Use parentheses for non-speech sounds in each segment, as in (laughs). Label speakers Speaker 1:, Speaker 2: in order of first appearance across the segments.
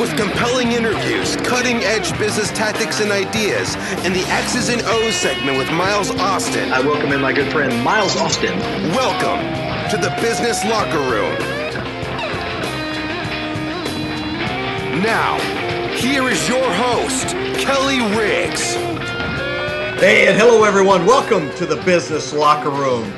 Speaker 1: With compelling interviews, cutting edge business tactics and ideas, and the X's and O's segment with Miles Austin.
Speaker 2: I welcome in my good friend Miles Austin.
Speaker 1: Welcome to the Business Locker Room. Now, here is your host, Kelly Riggs.
Speaker 3: Hey, and hello, everyone. Welcome to the Business Locker Room.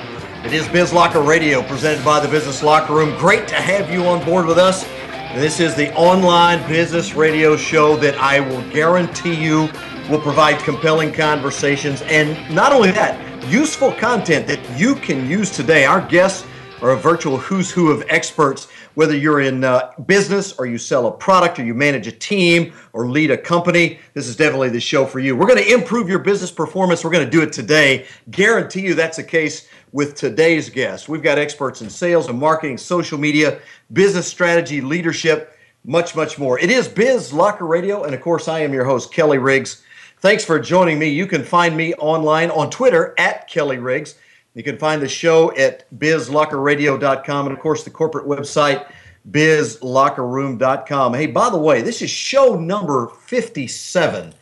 Speaker 3: It is Biz Locker Radio presented by the Business Locker Room. Great to have you on board with us. This is the online business radio show that I will guarantee you will provide compelling conversations and not only that, useful content that you can use today. Our guests are a virtual who's who of experts, whether you're in uh, business or you sell a product or you manage a team or lead a company. This is definitely the show for you. We're going to improve your business performance. We're going to do it today. Guarantee you that's the case with today's guest. We've got experts in sales and marketing, social media, business strategy, leadership, much, much more. It is Biz Locker Radio, and of course, I am your host, Kelly Riggs. Thanks for joining me. You can find me online on Twitter at Kelly Riggs. You can find the show at bizlockerradio.com and, of course, the corporate website, bizlockerroom.com. Hey, by the way, this is show number 57.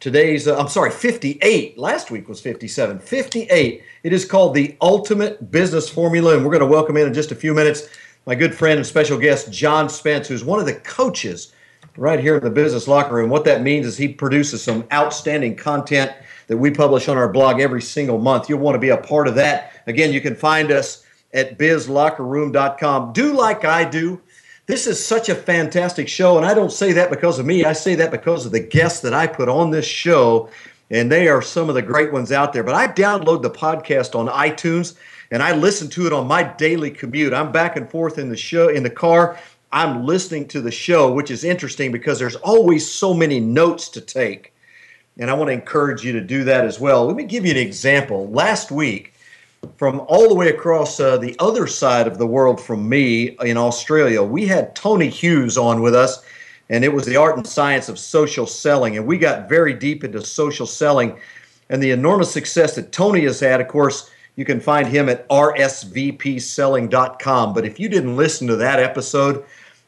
Speaker 3: Today's, uh, I'm sorry, 58. Last week was 57. 58. It is called the Ultimate Business Formula, and we're going to welcome in in just a few minutes my good friend and special guest, John Spence, who's one of the coaches right here in the business locker room. What that means is he produces some outstanding content that we publish on our blog every single month. You'll want to be a part of that. Again, you can find us at bizlockerroom.com. Do like I do. This is such a fantastic show, and I don't say that because of me. I say that because of the guests that I put on this show, and they are some of the great ones out there. But I download the podcast on iTunes and I listen to it on my daily commute. I'm back and forth in the show in the car. I'm listening to the show, which is interesting because there's always so many notes to take. And I want to encourage you to do that as well. Let me give you an example. Last week, from all the way across uh, the other side of the world from me in Australia, we had Tony Hughes on with us, and it was the art and science of social selling. And we got very deep into social selling and the enormous success that Tony has had. Of course, you can find him at rsvpselling.com. But if you didn't listen to that episode,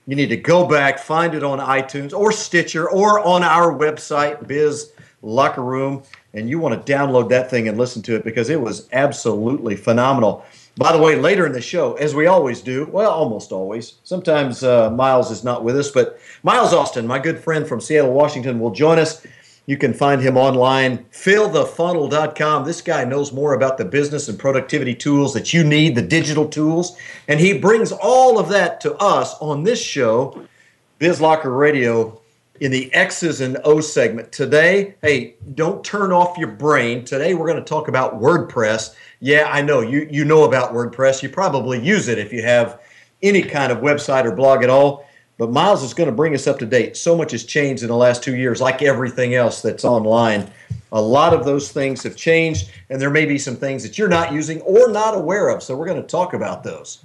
Speaker 3: you need to go back, find it on iTunes or Stitcher or on our website, Biz Locker Room, and you want to download that thing and listen to it because it was absolutely phenomenal. By the way, later in the show, as we always do, well, almost always, sometimes uh, Miles is not with us, but Miles Austin, my good friend from Seattle, Washington, will join us you can find him online, fillthefunnel.com. This guy knows more about the business and productivity tools that you need, the digital tools, and he brings all of that to us on this show, BizLocker Radio, in the X's and O's segment. Today, hey, don't turn off your brain. Today we're going to talk about WordPress. Yeah, I know you you know about WordPress. You probably use it if you have any kind of website or blog at all. But Miles is going to bring us up to date. So much has changed in the last two years, like everything else that's online. A lot of those things have changed, and there may be some things that you're not using or not aware of. So we're going to talk about those.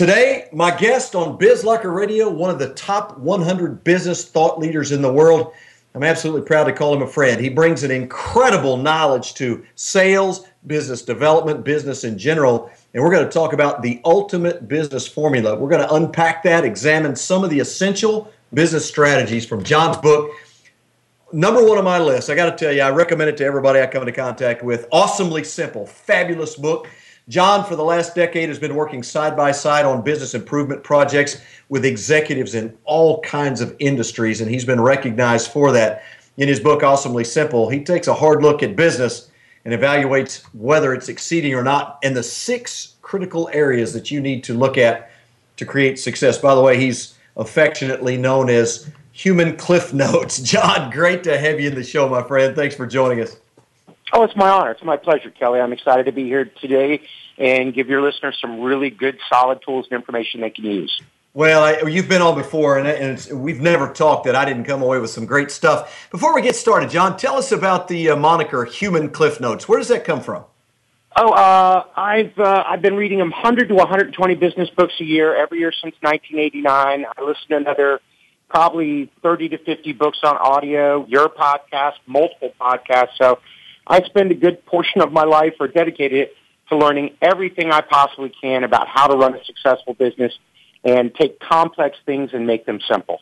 Speaker 3: Today, my guest on BizLocker Radio, one of the top 100 business thought leaders in the world. I'm absolutely proud to call him a friend. He brings an incredible knowledge to sales, business development, business in general and we're going to talk about the ultimate business formula. We're going to unpack that, examine some of the essential business strategies from John's book. Number one on my list, I got to tell you, I recommend it to everybody I come into contact with. Awesomely simple, fabulous book. John, for the last decade, has been working side by side on business improvement projects with executives in all kinds of industries, and he's been recognized for that. In his book, Awesomely Simple, he takes a hard look at business and evaluates whether it's succeeding or not and the six critical areas that you need to look at to create success. By the way, he's affectionately known as Human Cliff Notes. (laughs) John, great to have you in the show, my friend. Thanks for joining us.
Speaker 4: Oh, it's my honor. It's my pleasure, Kelly. I'm excited to be here today and give your listeners some really good, solid tools and information they can use.
Speaker 3: Well, I, you've been on before, and, and we've never talked that I didn't come away with some great stuff. Before we get started, John, tell us about the uh, moniker Human Cliff Notes. Where does that come from?
Speaker 4: Oh, uh, I've uh, I've been reading 100 to 120 business books a year every year since 1989. I listen to another probably 30 to 50 books on audio, your podcast, multiple podcasts. So I spend a good portion of my life or dedicated it to learning everything I possibly can about how to run a successful business and take complex things and make them simple.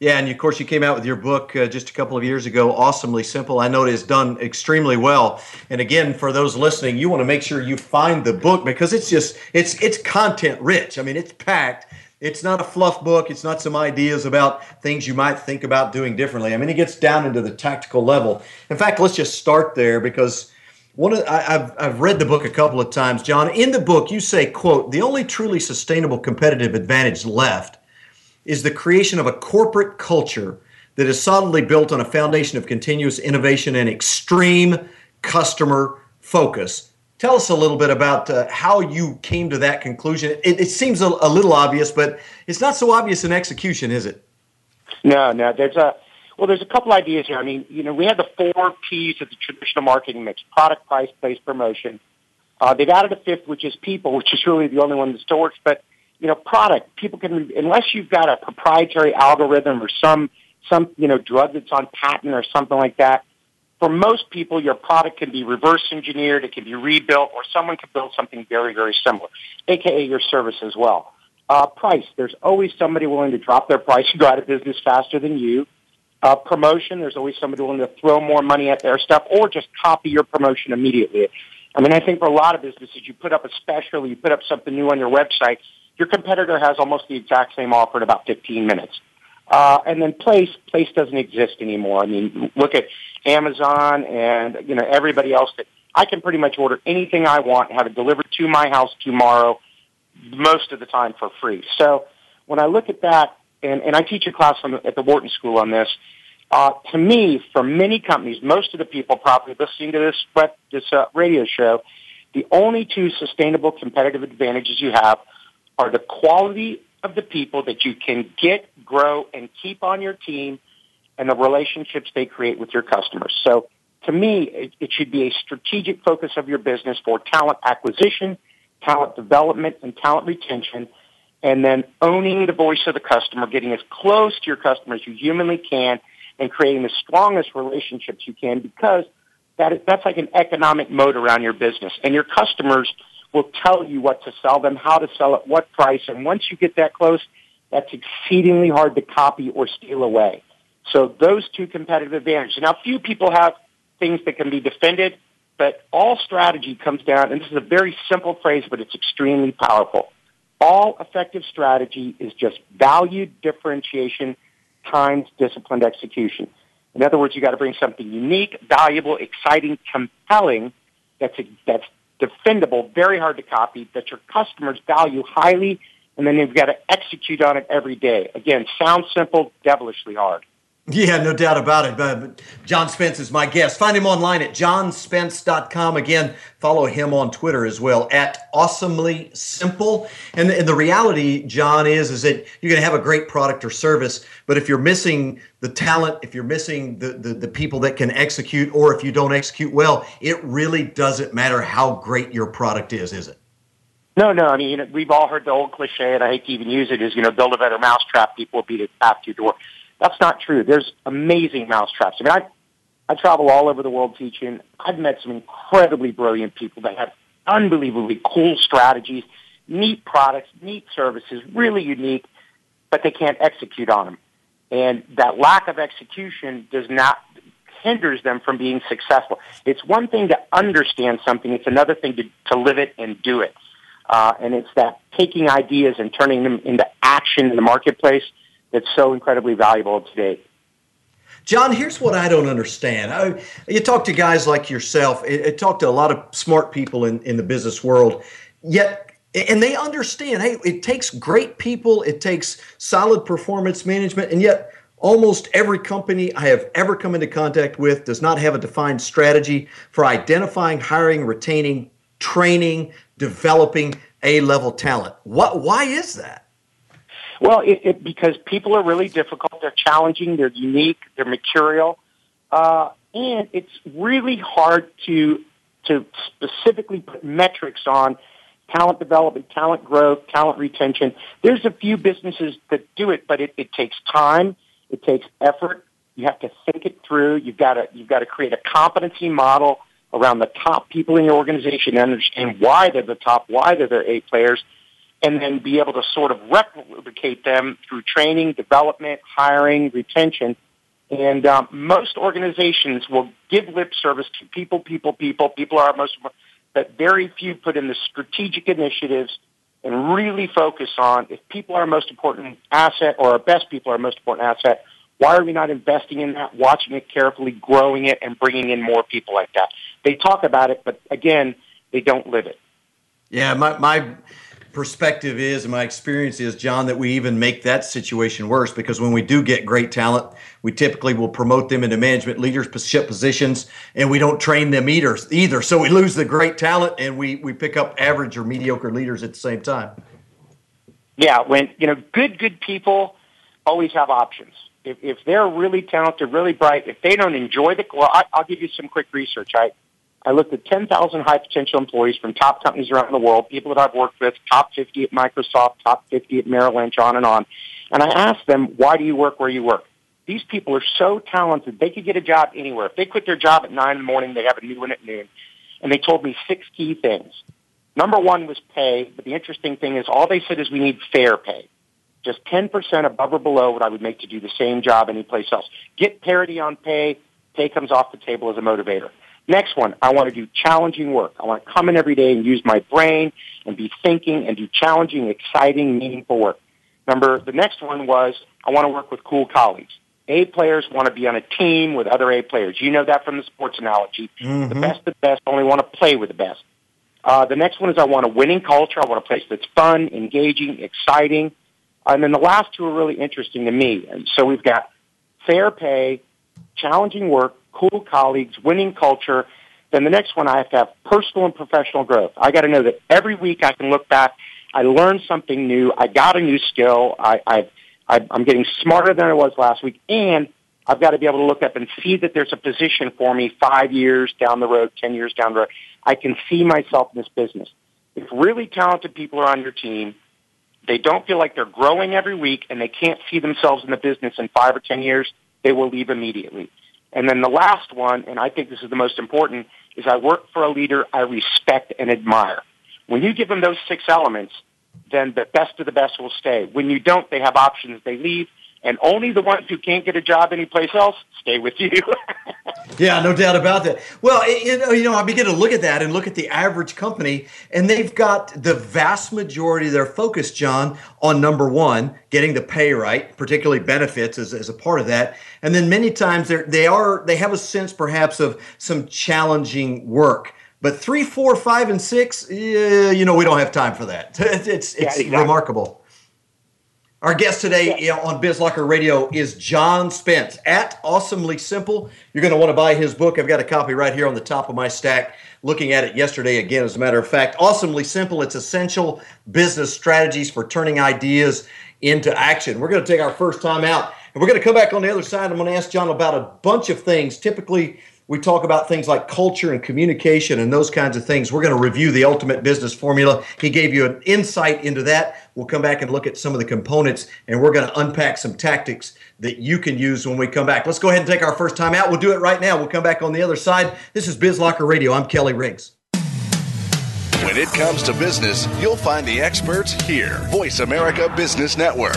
Speaker 3: Yeah, and of course, you came out with your book uh, just a couple of years ago, Awesomely Simple. I know it has done extremely well. And again, for those listening, you want to make sure you find the book because it's just it's it's content rich. I mean, it's packed. It's not a fluff book. It's not some ideas about things you might think about doing differently. I mean, it gets down into the tactical level. In fact, let's just start there because one of I, have I've read the book a couple of times, John. In the book, you say, "quote The only truly sustainable competitive advantage left." is the creation of a corporate culture that is solidly built on a foundation of continuous innovation and extreme customer focus. Tell us a little bit about uh, how you came to that conclusion. It, it seems a, a, little obvious, but it's not so obvious in execution, is it?
Speaker 4: No, no. There's a well, there's a couple ideas here. I mean, you know, we have the four P's of the traditional marketing mix: product, price, place, promotion. Uh, they've added a fifth, which is people, (laughs) which is really the only one that still works. But you know, product, people can, unless you've got a proprietary algorithm or some, some, you know, drug that's on patent or something like that, for most people, your product can be reverse engineered, it can be rebuilt, or someone can build something very, very similar, aka your service as well. Uh, price, there's always somebody willing to drop their price and go out of business faster than you. Uh, promotion, there's always somebody willing to throw more money at their stuff or just copy your promotion immediately. I mean, I think for a lot of businesses, you put up a special, you put up something new on your website, your competitor has almost the exact same offer in about 15 minutes. Uh, and then place, place doesn't exist anymore. I mean, look at Amazon and, you know, everybody else that I can pretty much order anything I want, have it delivered to my house tomorrow, most of the time for free. So when I look at that, and, and I teach a class at the Wharton School on this, uh, to me, for many companies, most of the people probably listening to this, this uh, radio show, the only two sustainable competitive advantages you have are the quality of the people that you can get, grow, and keep on your team and the relationships they create with your customers. So to me, it, it should be a strategic focus of your business for talent acquisition, talent development, and talent retention, and then owning the voice of the customer, getting as close to your customer as you humanly can, and creating the strongest relationships you can because that is, that's like an economic moat around your business. And your customers – will tell you what to sell them, how to sell it, what price. And once you get that close, that's exceedingly hard to copy or steal away. So those two competitive advantages. Now, few people have things that can be defended, but all strategy comes down, and this is a very simple phrase, but it's extremely powerful. All effective strategy is just value differentiation times disciplined execution. In other words, you got to bring something unique, valuable, exciting, compelling that's, that's defendable, very hard to copy, that your customers value highly, and then you've got to execute on it every day. Again, sounds simple, devilishly hard.
Speaker 3: Yeah, no doubt about it. Uh, but John Spence is my guest. Find him online at johnspence.com. Again, follow him on Twitter as well at awesomely simple. And, and the reality, John, is is that you're going to have a great product or service, but if you're missing the talent, if you're missing the, the, the people that can execute, or if you don't execute well, it really doesn't matter how great your product is, is it?
Speaker 4: No, no. I mean, you know, we've all heard the old cliche, and I hate to even use it, is, you know, build a better mousetrap, people will beat it after your door that's not true. There's amazing mousetraps. I mean, I, I travel all over the world teaching. I've met some incredibly brilliant people that have unbelievably cool strategies, neat products, neat services, really unique, but they can't execute on them. And that lack of execution does not hinders them from being successful. It's one thing to understand something; it's another thing to to live it and do it. Uh, and it's that taking ideas and turning them into action in the marketplace that's so incredibly valuable today.
Speaker 3: John, here's what I don't understand. I, you talk to guys like yourself, I, I talk to a lot of smart people in, in the business world, yet, and they understand hey, it takes great people, it takes solid performance management, and yet, almost every company I have ever come into contact with does not have a defined strategy for identifying, hiring, retaining, training, developing A level talent. What, why is that?
Speaker 4: Well, it, it, because people are really difficult. They're challenging. They're unique. They're mercurial, uh, and it's really hard to to specifically put metrics on talent development, talent growth, talent retention. There's a few businesses that do it, but it, it takes time. It takes effort. You have to think it through. You've got to you've got to create a competency model around the top people in your organization and understand why they're the top, why they're the A players, and then be able to sort of replicate them through training, development, hiring, retention. And um, most organizations will give lip service to people, people, people. People are most, but very few put in the strategic initiatives and really focus on if people are our most important asset or our best people are our most important asset. Why are we not investing in that, watching it carefully, growing it, and bringing in more people like that? They talk about it, but again, they don't live it.
Speaker 3: Yeah, my my perspective is and my experience is john that we even make that situation worse because when we do get great talent we typically will promote them into management leadership positions and we don't train them either either. So we lose the great talent and we we pick up average or mediocre leaders at the same time.
Speaker 4: Yeah when you know good good people always have options. If, if they're really talented really bright if they don't enjoy the well I, i'll give you some quick research. I I looked at 10,000 high potential employees from top companies around the world, people that I've worked with, top 50 at Microsoft, top 50 at Merrill Lynch, on and on. And I asked them, why do you work where you work? These people are so talented. They could get a job anywhere. If they quit their job at 9 in the morning, they have a new one at noon. And they told me six key things. Number one was pay, but the interesting thing is all they said is we need fair pay. Just 10% above or below what I would make to do the same job anyplace else. Get parity on pay. Pay comes off the table as a motivator. Next one, I want to do challenging work. I want to come in every day and use my brain and be thinking and do challenging, exciting, meaningful work. Number, the next one was I want to work with cool colleagues. A players want to be on a team with other A players. You know that from the sports analogy. Mm-hmm. The best of the best only want to play with the best. Uh, the next one is I want a winning culture. I want a place that's fun, engaging, exciting. And then the last two are really interesting to me. And so we've got fair pay, challenging work, cool colleagues, winning culture. Then the next one, I have to have personal and professional growth. I got to know that every week I can look back. I learned something new. I got a new skill. I, I, I'm getting smarter than I was last week, and I've got to be able to look up and see that there's a position for me five years down the road, ten years down the road. I can see myself in this business. If really talented people are on your team, they don't feel like they're growing every week, and they can't see themselves in the business in five or ten years, they will leave immediately. And then the last one, and I think this is the most important, is I work for a leader I respect and admire. When you give them those six elements, then the best of the best will stay. When you don't, they have options. They leave and only the ones who can't get a job anyplace else stay with you. (laughs)
Speaker 3: yeah, no doubt about that. Well, you know, you know, I begin to look at that and look at the average company, and they've got the vast majority of their focus, John, on number one, getting the pay right, particularly benefits as, as a part of that, and then many times they're, they are they have a sense perhaps of some challenging work. But three, four, five, and six, yeah, you know, we don't have time for that. (laughs) It's it's, yeah, exactly. remarkable. Our guest today yeah. on BizLocker Radio is John Spence at Awesomely Simple. You're going to want to buy his book. I've got a copy right here on the top of my stack. Looking at it yesterday again, as a matter of fact. Awesomely Simple. It's essential business strategies for turning ideas into action. We're going to take our first time out, and we're going to come back on the other side. I'm going to ask John about a bunch of things. Typically, we talk about things like culture and communication and those kinds of things. We're going to review the ultimate business formula. He gave you an insight into that. We'll come back and look at some of the components and we're going to unpack some tactics that you can use when we come back. Let's go ahead and take our first time out. We'll do it right now. We'll come back on the other side. This is BizLocker Radio. I'm Kelly Riggs.
Speaker 5: When it comes to business, you'll find the experts here. Voice America Business Network.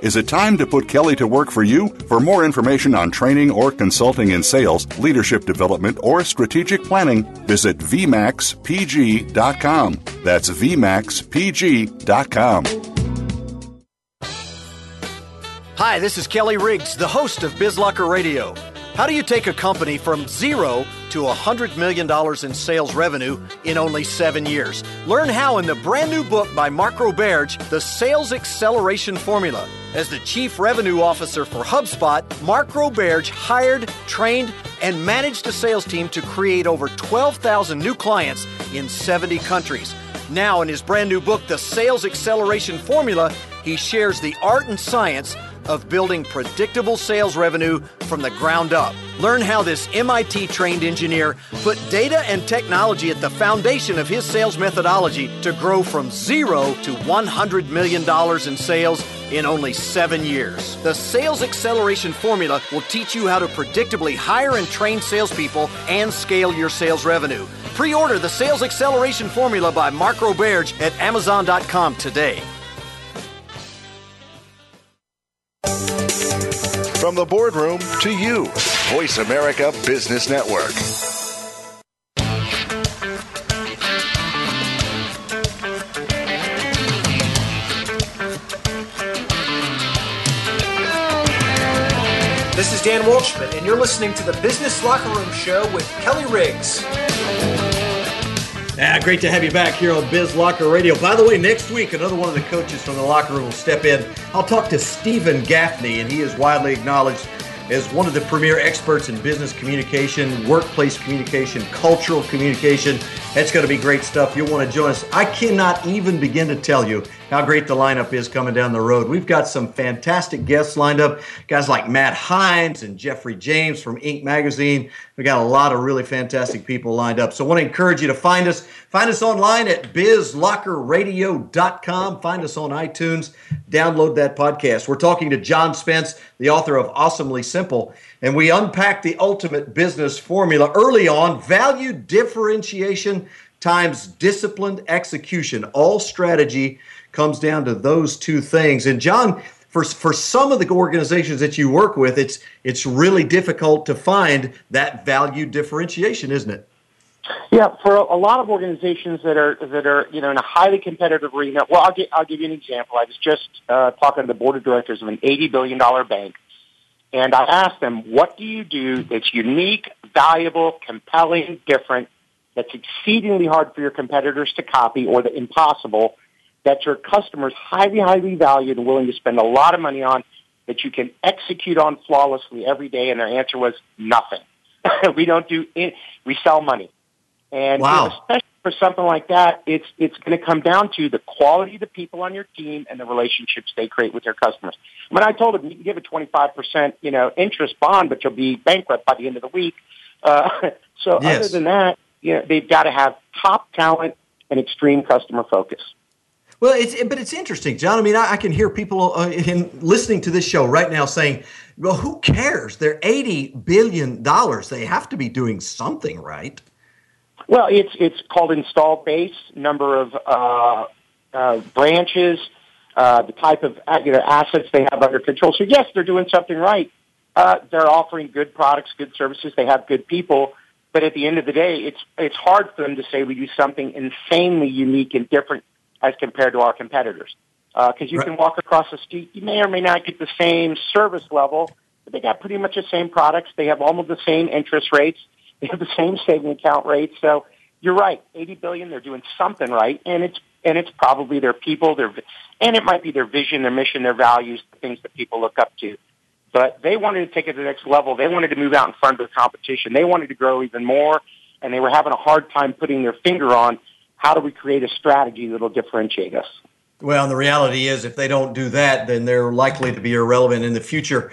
Speaker 5: Is it time to put Kelly to work for you? For more information on training or consulting in sales, leadership development, or strategic planning, visit VMAXPG.com. That's VMAXPG.com.
Speaker 6: Hi, this is Kelly Riggs, the host of BizLocker Radio. How do you take a company from zero to $100 million in sales revenue in only seven years? Learn how in the brand new book by Mark Roberge, The Sales Acceleration Formula. As the Chief Revenue Officer for HubSpot, Mark Roberge hired, trained, and managed a sales team to create over 12,000 new clients in 70 countries. Now, in his brand new book, The Sales Acceleration Formula, he shares the art and science of building predictable sales revenue from the ground up. Learn how this MIT trained engineer put data and technology at the foundation of his sales methodology to grow from zero to $100 million in sales in only seven years. The Sales Acceleration Formula will teach you how to predictably hire and train salespeople and scale your sales revenue. Pre order the Sales Acceleration Formula by Mark Roberge at Amazon.com today.
Speaker 5: From the boardroom to you, Voice America Business Network.
Speaker 7: This is Dan Walshman, and you're listening to the Business Locker Room Show with Kelly Riggs.
Speaker 3: Ah, great to have you back here on Biz Locker Radio. By the way, next week, another one of the coaches from the locker room will step in. I'll talk to Steven Gaffney, and he is widely acknowledged as one of the premier experts in business communication, workplace communication, cultural communication. That's going to be great stuff. You'll want to join us. I cannot even begin to tell you how great the lineup is coming down the road. We've got some fantastic guests lined up, guys like Matt Hines and Geoffrey James from Inc. Magazine. We got a lot of really fantastic people lined up. So I want to encourage you to find us. Find us online at bizlockerradio.com. Find us on iTunes. Download that podcast. We're talking to John Spence, the author of Awesomely Simple, and we unpack the ultimate business formula early on value differentiation times disciplined execution. All strategy comes down to those two things. And John, for for some of the organizations that you work with, it's it's really difficult to find that value differentiation, isn't it?
Speaker 4: Yeah, for a lot of organizations that are that are you know in a highly competitive arena. Well, I'll get I'll give you an example. I was just uh, talking to the board of directors of an eighty billion dollar bank, and I asked them, "What do you do that's unique, valuable, compelling, different, that's exceedingly hard for your competitors to copy, or the impossible that your customers highly, highly valued and willing to spend a lot of money on that you can execute on flawlessly every day? And their answer was nothing. (laughs) we don't do it. We sell money. And
Speaker 3: wow.
Speaker 4: especially for something like that, it's it's going to come down to the quality of the people on your team and the relationships they create with their customers. Mean, I told them you can give a twenty five percent, you know, interest bond, but you'll be bankrupt by the end of the week. Uh, (laughs) so
Speaker 3: yes.
Speaker 4: other than that, you know, they've got to have top talent and extreme customer focus.
Speaker 3: Well, it's but it's interesting, John. I mean, I, I can hear people uh, in listening to this show right now saying, "Well, who cares? They're eighty billion dollars. They have to be doing something right."
Speaker 4: Well, it's it's called installed base, number of uh, uh, branches, uh, the type of uh, you know assets they have under control. So yes, they're doing something right. Uh, they're offering good products, good services. They have good people. But at the end of the day, it's it's hard for them to say we do something insanely unique and different as compared to our competitors. Because uh, you right. can walk across the street, you may or may not get the same service level, but they got pretty much the same products. They have almost the same interest rates. (laughs) They have the same saving account rates. So you're right, 80 billion. They're doing something right, and it's and it's probably their people, their and it might be their vision, their mission, their values, the things that people look up to. But they wanted to take it to the next level. They wanted to move out in front of the competition. They wanted to grow even more, and they were having a hard time putting their finger on how do we create a strategy that'll differentiate us?
Speaker 3: Well, and the reality is, if they don't do that, then they're likely to be irrelevant in the future.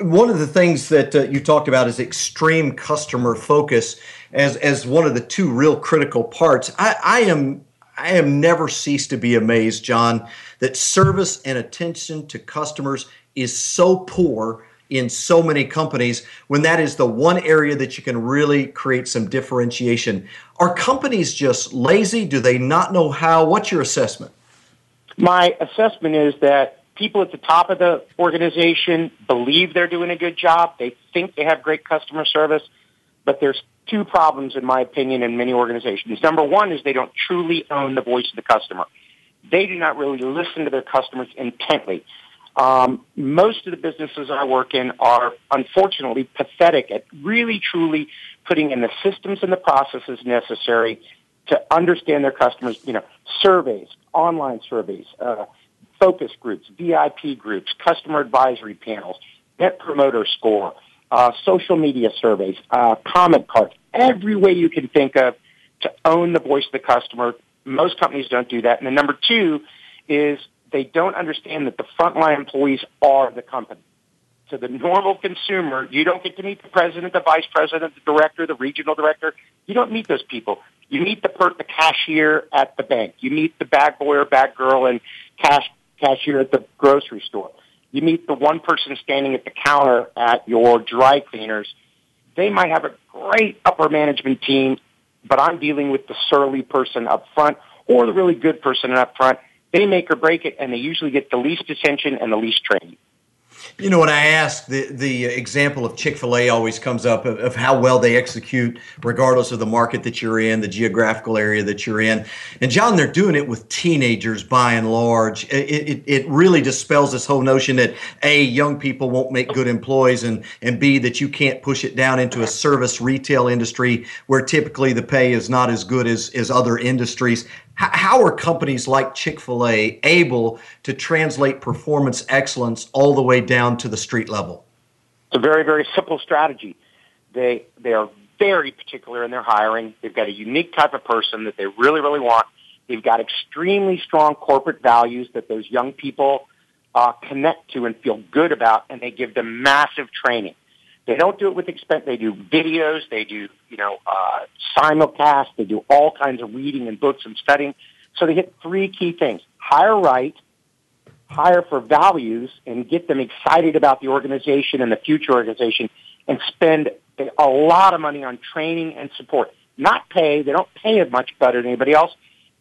Speaker 3: One of the things that uh, you talked about is extreme customer focus as as one of the two real critical parts. I, I am I am never ceased to be amazed, John, that service and attention to customers is so poor in so many companies when that is the one area that you can really create some differentiation. Are companies just lazy? Do they not know how? What's your assessment?
Speaker 4: My assessment is that people at the top of the organization believe they're doing a good job. They think they have great customer service, but there's two problems, in my opinion, in many organizations. Number one is they don't truly own the voice of the customer. They do not really listen to their customers intently. Um, most of the businesses I work in are unfortunately pathetic at really truly putting in the systems and the processes necessary to understand their customers, you know, surveys, online surveys, uh, focus groups, VIP groups, customer advisory panels, net promoter score, uh, social media surveys, uh, comment cards, every way you can think of to own the voice of the customer. Most companies don't do that. And then number two is they don't understand that the frontline employees are the company. To the normal consumer, you don't get to meet the president, the vice president, the director, the regional director. You don't meet those people. You meet the per- the cashier at the bank. You meet the bag boy or bag girl and cash cashier at the grocery store. You meet the one person standing at the counter at your dry cleaners. They might have a great upper management team, but I'm dealing with the surly person up front or the really good person up front. They make or break it, and they usually get the least attention and the least training.
Speaker 3: You know, when I ask, the, the example of Chick fil A always comes up of, of, how well they execute, regardless of the market that you're in, the geographical area that you're in. And, John, they're doing it with teenagers by and large. It, it, it really dispels this whole notion that A, young people won't make good employees, and, and B, that you can't push it down into a service retail industry where typically the pay is not as good as, as other industries how are companies like Chick fil A able to translate performance excellence all the way down to the street level?
Speaker 4: It's a very, very simple strategy. They, they are very particular in their hiring. They've got a unique type of person that they really, really want. They've got extremely strong corporate values that those young people uh, connect to and feel good about, and they give them massive training. They don't do it with expense. They do videos. They do, you know, uh, simulcast. They do all kinds of reading and books and studying. So they hit three key things. Hire right, hire for values, and get them excited about the organization and the future organization, and spend a lot of money on training and support. Not pay. They don't pay as much better than anybody else,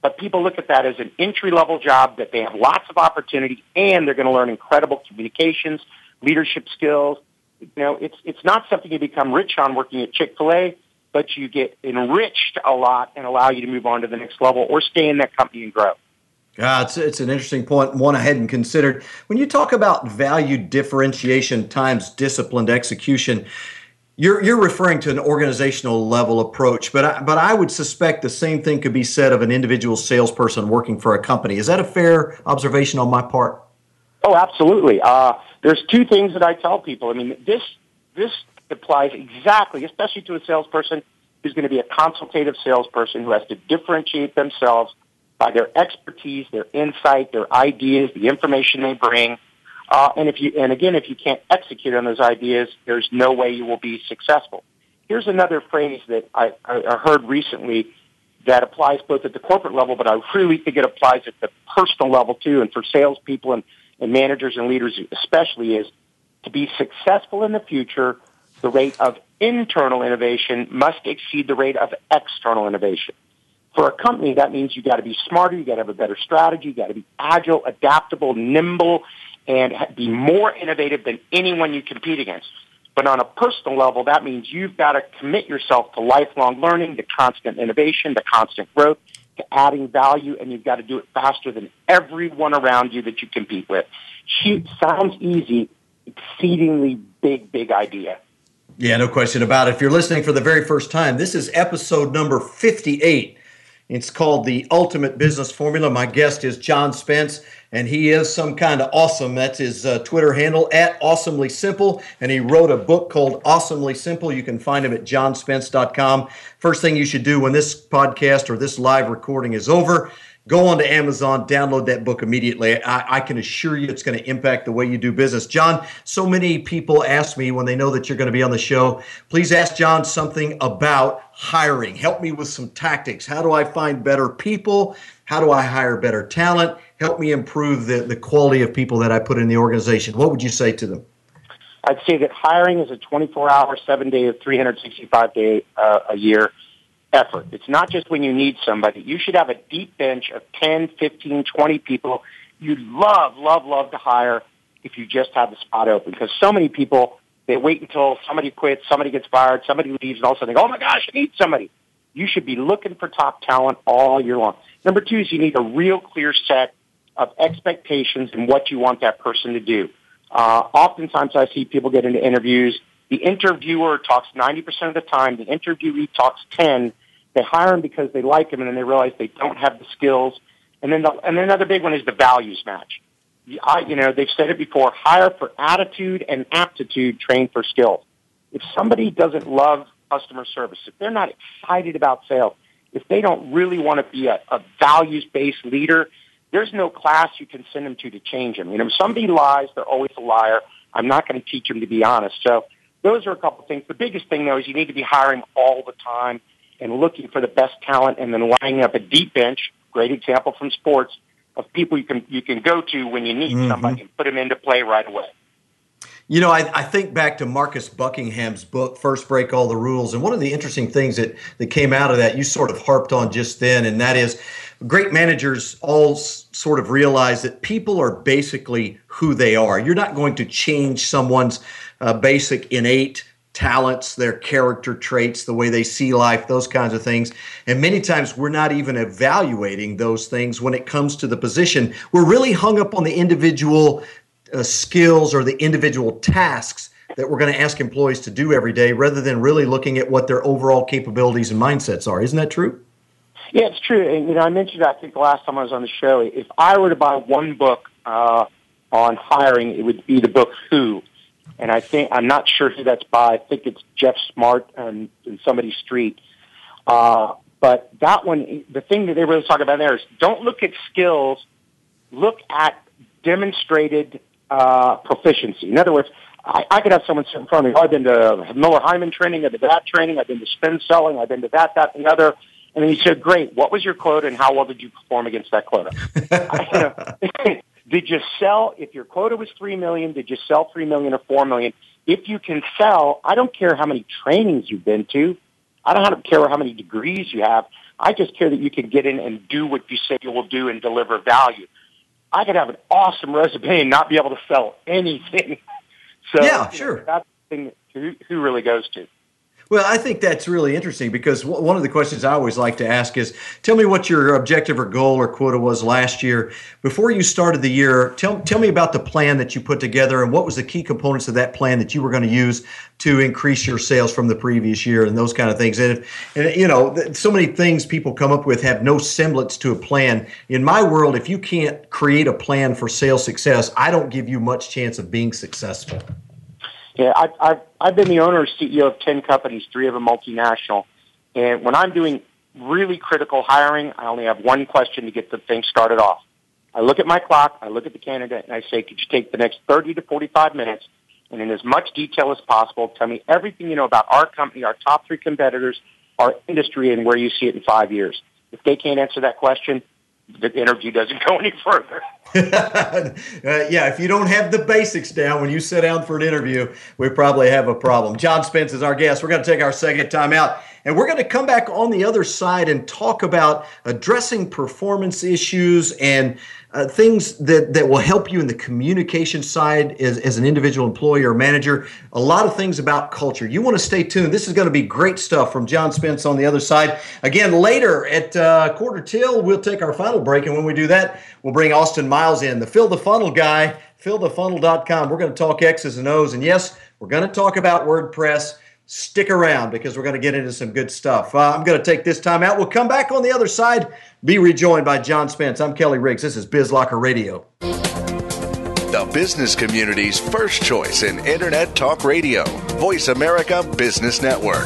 Speaker 4: but people look at that as an entry-level job that they have lots of opportunity, and they're going to learn incredible communications, leadership skills, you know, it's it's not something you become rich on working at Chick Fil A, but you get enriched a lot and allow you to move on to the next level or stay in that company and grow.
Speaker 3: Yeah, it's, it's an interesting point. point, one I hadn't considered. When you talk about value differentiation times disciplined execution, you're, you're referring to an organizational level approach, but I, but I would suspect the same thing could be said of an individual salesperson working for a company. Is that a fair observation on my part?
Speaker 4: Oh, absolutely. Uh, there's two things that I tell people. I mean, this this applies exactly, especially to a salesperson who's going to be a consultative salesperson who has to differentiate themselves by their expertise, their insight, their ideas, the information they bring. Uh, and if you, and again, if you can't execute on those ideas, there's no way you will be successful. Here's another phrase that I, I heard recently that applies both at the corporate level, but I really think it applies at the personal level too, and for salespeople and and managers and leaders especially is to be successful in the future, the rate of internal innovation must exceed the rate of external innovation. For a company, that means you got to be smarter, you got to have a better strategy, you got to be agile, adaptable, nimble, and be more innovative than anyone you compete against. But on a personal level, that means you've got to commit yourself to lifelong learning, to constant innovation, to constant growth, to adding value, and you've got to do it faster than everyone around you that you compete with. Shoot, sounds easy, exceedingly big, big idea.
Speaker 3: Yeah, no question about it. If you're listening for the very first time, this is episode number 58. It's called The Ultimate Business Formula. My guest is John Spence and he is some kind of awesome. That's his uh, Twitter handle at awesomely simple. And he wrote a book called Awesomely Simple. You can find him at johnspence.com. First thing you should do when this podcast or this live recording is over, go on to Amazon, download that book immediately. I, I, can assure you it's going to impact the way you do business. John, so many people ask me when they know that you're going to be on the show, please ask John something about hiring. Help me with some tactics. How do I find better people? How do I hire better talent? Help me improve the, the quality of people that I put in the organization. What would you say to them?
Speaker 4: I'd say that hiring is a 24 hour, seven day, 365 day uh, a year effort. It's not just when you need somebody. You should have a deep bench of 10, 15, 20 people you'd love, love, love to hire if you just have the spot open. Because so many people, they wait until somebody quits, somebody gets fired, somebody leaves, and all of a sudden they go, oh my gosh, I need somebody. You should be looking for top talent all year long. Number two is you need a real clear set of expectations and what you want that person to do. Uh, oftentimes I see people get into interviews the interviewer talks 90% of the time. The interviewee talks 10. They hire him because they like him, and then they realize they don't have the skills. And then, the, and then another big one is the values match. I, you know, they've said it before: hire for attitude and aptitude, train for skills. If somebody doesn't love customer service, if they're not excited about sales, if they don't really want to be a, a values-based leader, there's no class you can send them to to change them. You know, if somebody lies, they're always a liar. I'm not going to teach them to be honest. So those are a couple of things. The biggest thing though is you need to be hiring all the time and looking for the best talent and then lining up a deep bench. Great example from sports of people you can you can go to when you need mm-hmm. somebody and put them into play right away.
Speaker 3: You know, I, I, think back to Marcus Buckingham's book, First Break All the Rules. And one of the interesting things that, that came out of that, you sort of harped on just then, and that is great managers all s- sort of realize that people are basically who they are. You're not going to change someone's uh, basic innate talents, their character traits, the way they see life, those kinds of things. And many times we're not even evaluating those things when it comes to the position. We're really hung up on the individual uh, skills or the individual tasks that we're going to ask employees to do every day rather than really looking at what their overall capabilities and mindsets are. Isn't that true?
Speaker 4: Yeah, it's true. And, you know, I mentioned, I think the last time I was on the show, if I were to buy one book uh, on hiring, it would be the book Who and I think I'm not sure who that's by. I think it's Geoff Smart and in somebody's street. Uh, but that one, the thing that they really talk about there is don't look at skills, look at demonstrated uh, proficiency. In other words, I, I could have someone sit in front of me. Oh, I've been to Miller Heiman training, I've been to that training, I've been to spin selling, I've been to that, that, and the other. And then he said, "Great. What was your quota, and how well did you perform against that quota?" I, (laughs) did you sell, if your quota was 3 million, did you sell 3 million or 4 million? If you can sell, I don't care how many trainings you've been to. I don't care how many degrees you have. I just care that you can get in and do what you say you will do and deliver value. I could have an awesome resume and not be able to sell anything. (laughs) So
Speaker 3: yeah, sure.
Speaker 4: That's the thing that who, who really goes to.
Speaker 3: Well, I think that's really interesting because one of the questions I always like to ask is tell me what your objective or goal or quota was last year. Before you started the year, tell, tell me about the plan that you put together and what was the key components of that plan that you were going to use to increase your sales from the previous year and those kind of things. And, and you know, so many things people come up with have no semblance to a plan. In my world, if you can't create a plan for sales success, I don't give you much chance of being successful.
Speaker 4: Yeah, I've, I've, I've been the owner and CEO of 10 companies, three of them multinational. And when I'm doing really critical hiring, I only have one question to get the thing started off. I look at my clock, I look at the candidate, and I say, could you take the next 30 to 45 minutes and in as much detail as possible, tell me everything you know about our company, our top three competitors, our industry, and where you see it in five years. If they can't answer that question, the interview doesn't go any further. (laughs) uh,
Speaker 3: yeah, if you don't have the basics down when you sit down for an interview, we probably have a problem. John Spence is our guest. We're going to take our second time out, and we're going to come back on the other side and talk about addressing performance issues and uh, things that, that will help you in the communication side as, as an individual employee or manager. A lot of things about culture. You want to stay tuned. This is going to be great stuff from John Spence on the other side. Again, later at uh, quarter till, we'll take our final break. And when we do that, we'll bring Austin Miles in, the Fill the Funnel guy, fillthefunnel.com. We're going to talk X's and O's. And yes, we're going to talk about WordPress stick around because we're going to get into some good stuff. Uh, I'm going to take this time out. We'll come back on the other side, be rejoined by John Spence. I'm Kelly Riggs. This is BizLocker Radio.
Speaker 5: The business community's first choice in Internet Talk Radio, Voice America Business Network.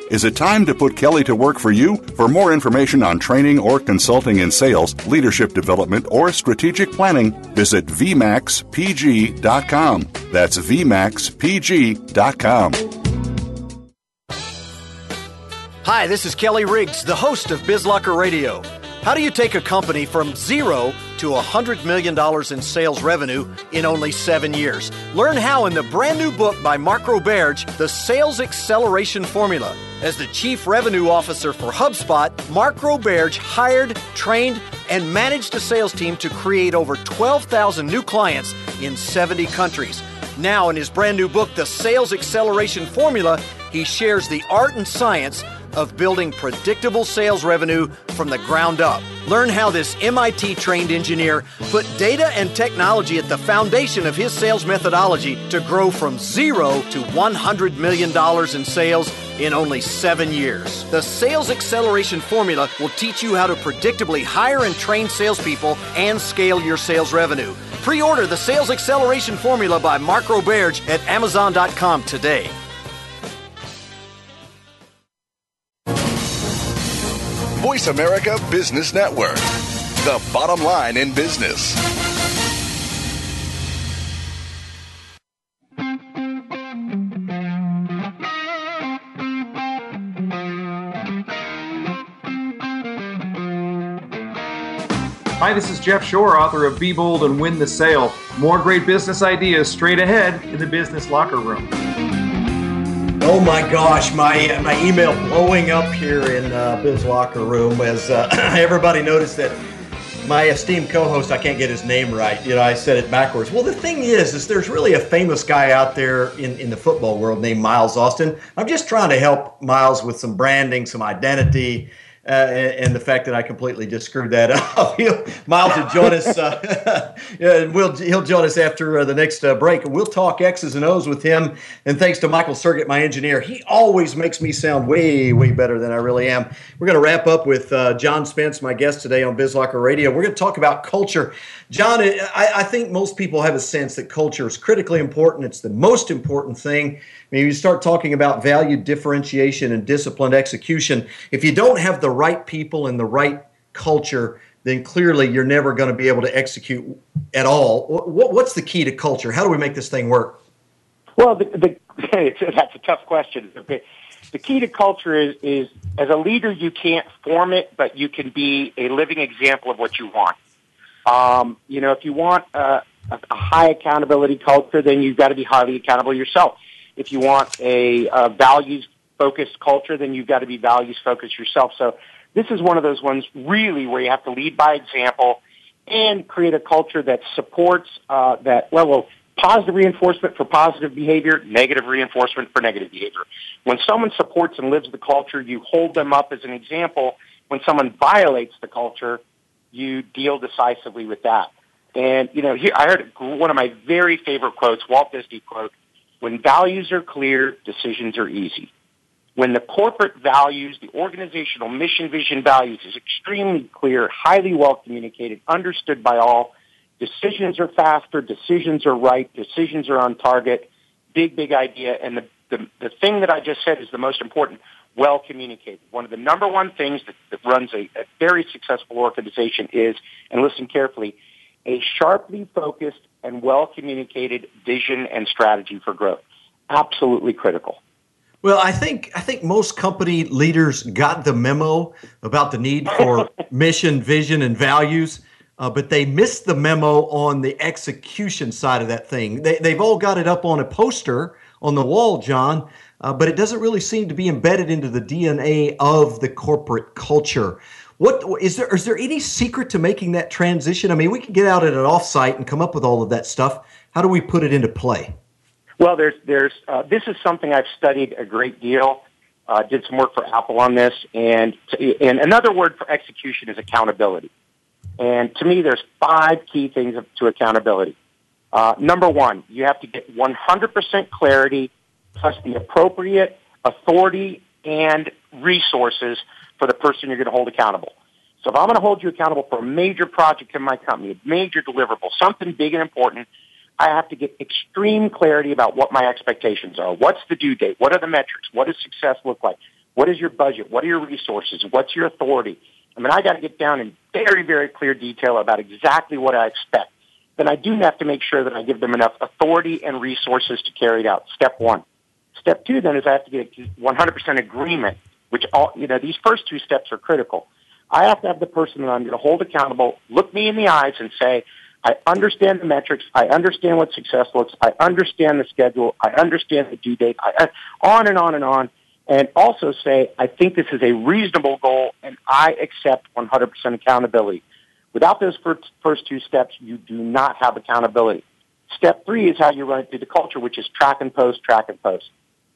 Speaker 5: Is it time to put Kelly to work for you? For more information on training or consulting in sales, leadership development, or strategic planning, visit VMAXPG.com. That's VMAXPG.com.
Speaker 6: Hi, this is Kelly Riggs, the host of BizLocker Radio. How do you take a company from zero to $100 million in sales revenue in only seven years? Learn how in the brand new book by Mark Roberge, The Sales Acceleration Formula. As the Chief Revenue Officer for HubSpot, Mark Roberge hired, trained, and managed a sales team to create over 12,000 new clients in 70 countries. Now, in his brand new book, The Sales Acceleration Formula, he shares the art and science of building predictable sales revenue from the ground up. Learn how this MIT trained engineer put data and technology at the foundation of his sales methodology to grow from zero to $100 million in sales in only seven years. The Sales Acceleration Formula will teach you how to predictably hire and train salespeople and scale your sales revenue. Pre order the Sales Acceleration Formula by Mark Roberge at Amazon.com today.
Speaker 8: Voice America Business Network, the bottom line in business.
Speaker 9: Hi, this is Jeff Shore, author of Be Bold and Win the Sale. More great business ideas straight ahead in the business locker room.
Speaker 3: Oh my gosh, my my email blowing up here in uh, Biz Locker Room as uh, (clears throat) everybody noticed that my esteemed co-host, I can't get his name right. You know, I said it backwards. Well, the thing is, is there's really a famous guy out there in, in the football world named Miles Austin. I'm just trying to help Miles with some branding, some identity, uh, and, and, the fact that I completely just screwed that (laughs) up. he'll, Miles will join us. Uh, (laughs) we'll, he'll join us after uh, the next uh, break, we'll talk X's and O's with him. And thanks to Michael Sergett, my engineer, he always makes me sound way, way better than I really am. We're going to wrap up with uh, John Spence, my guest today on BizLocker Radio. We're going to talk about culture. John, I, I think most people have a sense that culture is critically important. It's the most important thing mean, you start talking about value differentiation and disciplined execution. If you don't have the right people and the right culture, then clearly you're never going to be able to execute at all. What's the key to culture? How do we make this thing work?
Speaker 4: Well, the, the, (laughs) that's a tough question. The key to culture is, is as a leader, you can't form it, but you can be a living example of what you want. Um, you know, if you want a, a high accountability culture, then you've got to be highly accountable yourself. If you want a, a values focused culture, then you've got to be values focused yourself. So this is one of those ones really where you have to lead by example and create a culture that supports uh, that level of positive reinforcement for positive behavior, negative reinforcement for negative behavior. When someone supports and lives the culture, you hold them up as an example. When someone violates the culture, you deal decisively with that. And, you know, here, I heard one of my very favorite quotes, Walt Disney quote, when values are clear, decisions are easy. When the corporate values, the organizational mission, vision, values is extremely clear, highly well communicated, understood by all, decisions are faster, decisions are right, decisions are on target, big, big idea. And the, the, the thing that I just said is the most important, well communicated. One of the number one things that, that runs a, a very successful organization is, and listen carefully, a sharply focused and well communicated vision and strategy for growth. Absolutely critical.
Speaker 3: Well, I think I think most company leaders got the memo about the need for (laughs) mission, vision, and values, uh, but they missed the memo on the execution side of that thing. They, they've all got it up on a poster on the wall, John, uh, but it doesn't really seem to be embedded into the DNA of the corporate culture. What is there? Is there any secret to making that transition? I mean, we can get out at an offsite and come up with all of that stuff. How do we put it into play?
Speaker 4: Well, there's there's uh, this is something I've studied a great deal. Uh, did some work for Apple on this, and and another word for execution is accountability. And to me, there's five key things to accountability. Uh, number one, you have to get 100% clarity plus the appropriate authority and resources for the person you're going to hold accountable. So if I'm going to hold you accountable for a major project in my company, a major deliverable, something big and important, I have to get extreme clarity about what my expectations are. What's the due date? What are the metrics? What does success look like? What is your budget? What are your resources? What's your authority? I mean, I got to get down in very, very clear detail about exactly what I expect. Then I do have to make sure that I give them enough authority and resources to carry it out. Step one. Step two then is I have to get 100% agreement, which all, you know, these first two steps are critical. I have to have the person that I'm going to hold accountable look me in the eyes and say, I understand the metrics. I understand what success looks. I understand the schedule. I understand the due date. I, on and on and on. And also say, I think this is a reasonable goal and I accept 100% accountability. Without those first, first two steps, you do not have accountability. Step three is how you run it through the culture, which is track and post, track and post.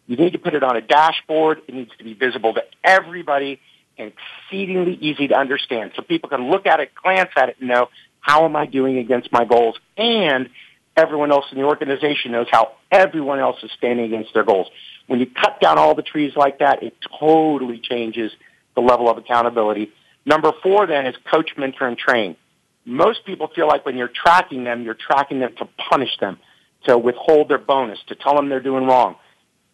Speaker 4: You need to put it on a dashboard. It needs to be visible to everybody and exceedingly easy to understand. So people can look at it, glance at it, and know how am I doing against my goals? And everyone else in the organization knows how everyone else is standing against their goals. When you cut down all the trees like that, it totally changes the level of accountability. Number four then is coach, mentor, and train. Most people feel like when you're tracking them, you're tracking them to punish them, to withhold their bonus, to tell them they're doing wrong.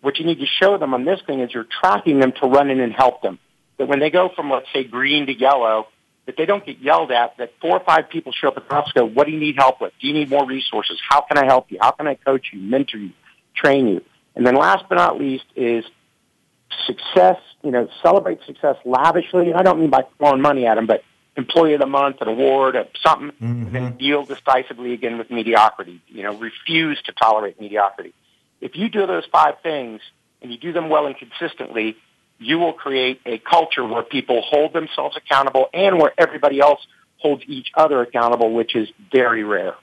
Speaker 4: What you need to show them on this thing is you're tracking them to run in and help them. That when they go from, let's say, green to yellow, that they don't get yelled at, that four or five people show up at the go, what do you need help with? Do you need more resources? How can I help you? How can I coach you, mentor you, train you? And then last but not least is success, you know, celebrate success lavishly. And I don't mean by throwing money at them, but employee of the month, an award, or something, mm-hmm. and then deal decisively again with mediocrity. You know, refuse to tolerate mediocrity. If you do those five things and you do them well and consistently, you will create a culture where people hold themselves accountable and where everybody else holds each other accountable, which is very rare.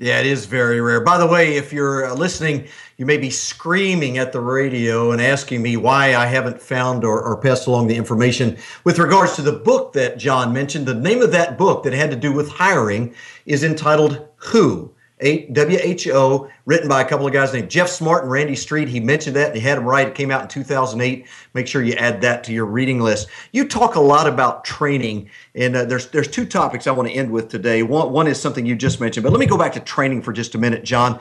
Speaker 3: Yeah, it is very rare. By the way, if you're uh, listening, you may be screaming at the radio and asking me why I haven't found or, or, passed along the information with regards to the book that John mentioned. The name of that book that had to do with hiring is entitled Who WHO, written by a couple of guys named Geoff Smart and Randy Street. He mentioned that and he had him right. It came out in 2008. Make sure you add that to your reading list. You talk a lot about training, and uh, there's there's two topics I want to end with today. One one is something you just mentioned, but let me go back to training for just a minute, John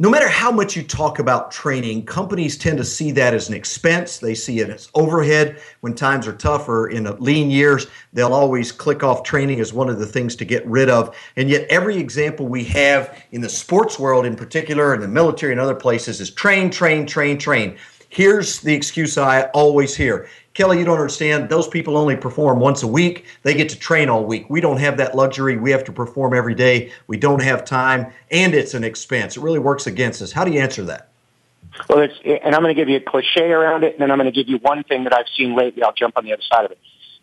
Speaker 3: no matter how much you talk about training, companies tend to see that as an expense. They see it as overhead. When times are tougher in lean years, they'll always click off training as one of the things to get rid of. And yet, every example we have in the sports world, in particular, in the military and other places, is train, train, train, train. Here's the excuse I always hear Kelly, you don't understand. Those people only perform once a week. They get to train all week. We don't have that luxury. We have to perform every day. We don't have time, and it's an expense. It really works against us. How do you answer that?
Speaker 4: Well, it's, and I'm going to give you a cliche around it, and then I'm going to give you one thing that I've seen lately. I'll jump on the other side of it.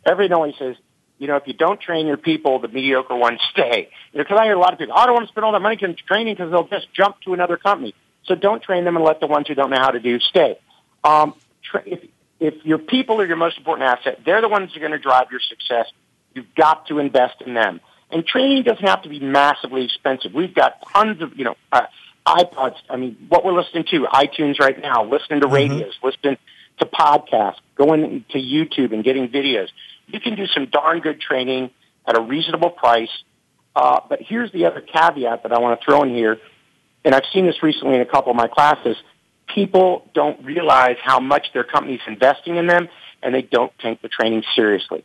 Speaker 4: Everyone always says, you know, if you don't train your people, the mediocre ones (laughs) stay. Because you know, I hear a lot of people, oh, I don't want to spend all that money on training because they'll just jump to another company. So don't train them and let the ones who don't know how to do stay. Um, tra- if, if your people are your most important asset, they're the ones who are going to drive your success. You've got to invest in them. And training doesn't have to be massively expensive. We've got tons of, you know, uh, iPods. I mean, what we're listening to, iTunes right now, listening to mm-hmm. radios, listening to podcasts, going to YouTube and getting videos. You can do some darn good training at a reasonable price. Uh, but here's the other caveat that I want to throw in here, and I've seen this recently in a couple of my classes people don't realize how much their company's investing in them, and they don't take the training seriously.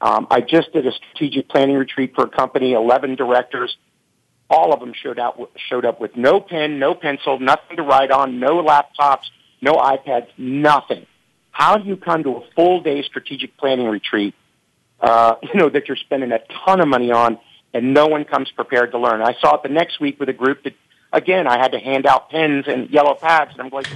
Speaker 4: Um, I just did a strategic planning retreat for a company, 11 directors. All of them showed out showed up with no pen, no pencil, nothing to write on, no laptops, no iPads, nothing. How do you come to a full day strategic planning retreat, uh, (laughs) you know, that you're spending a ton of money on, and no one comes prepared to learn? I saw it the next week with a group that again, I had to hand out pens and yellow pads, and I'm like,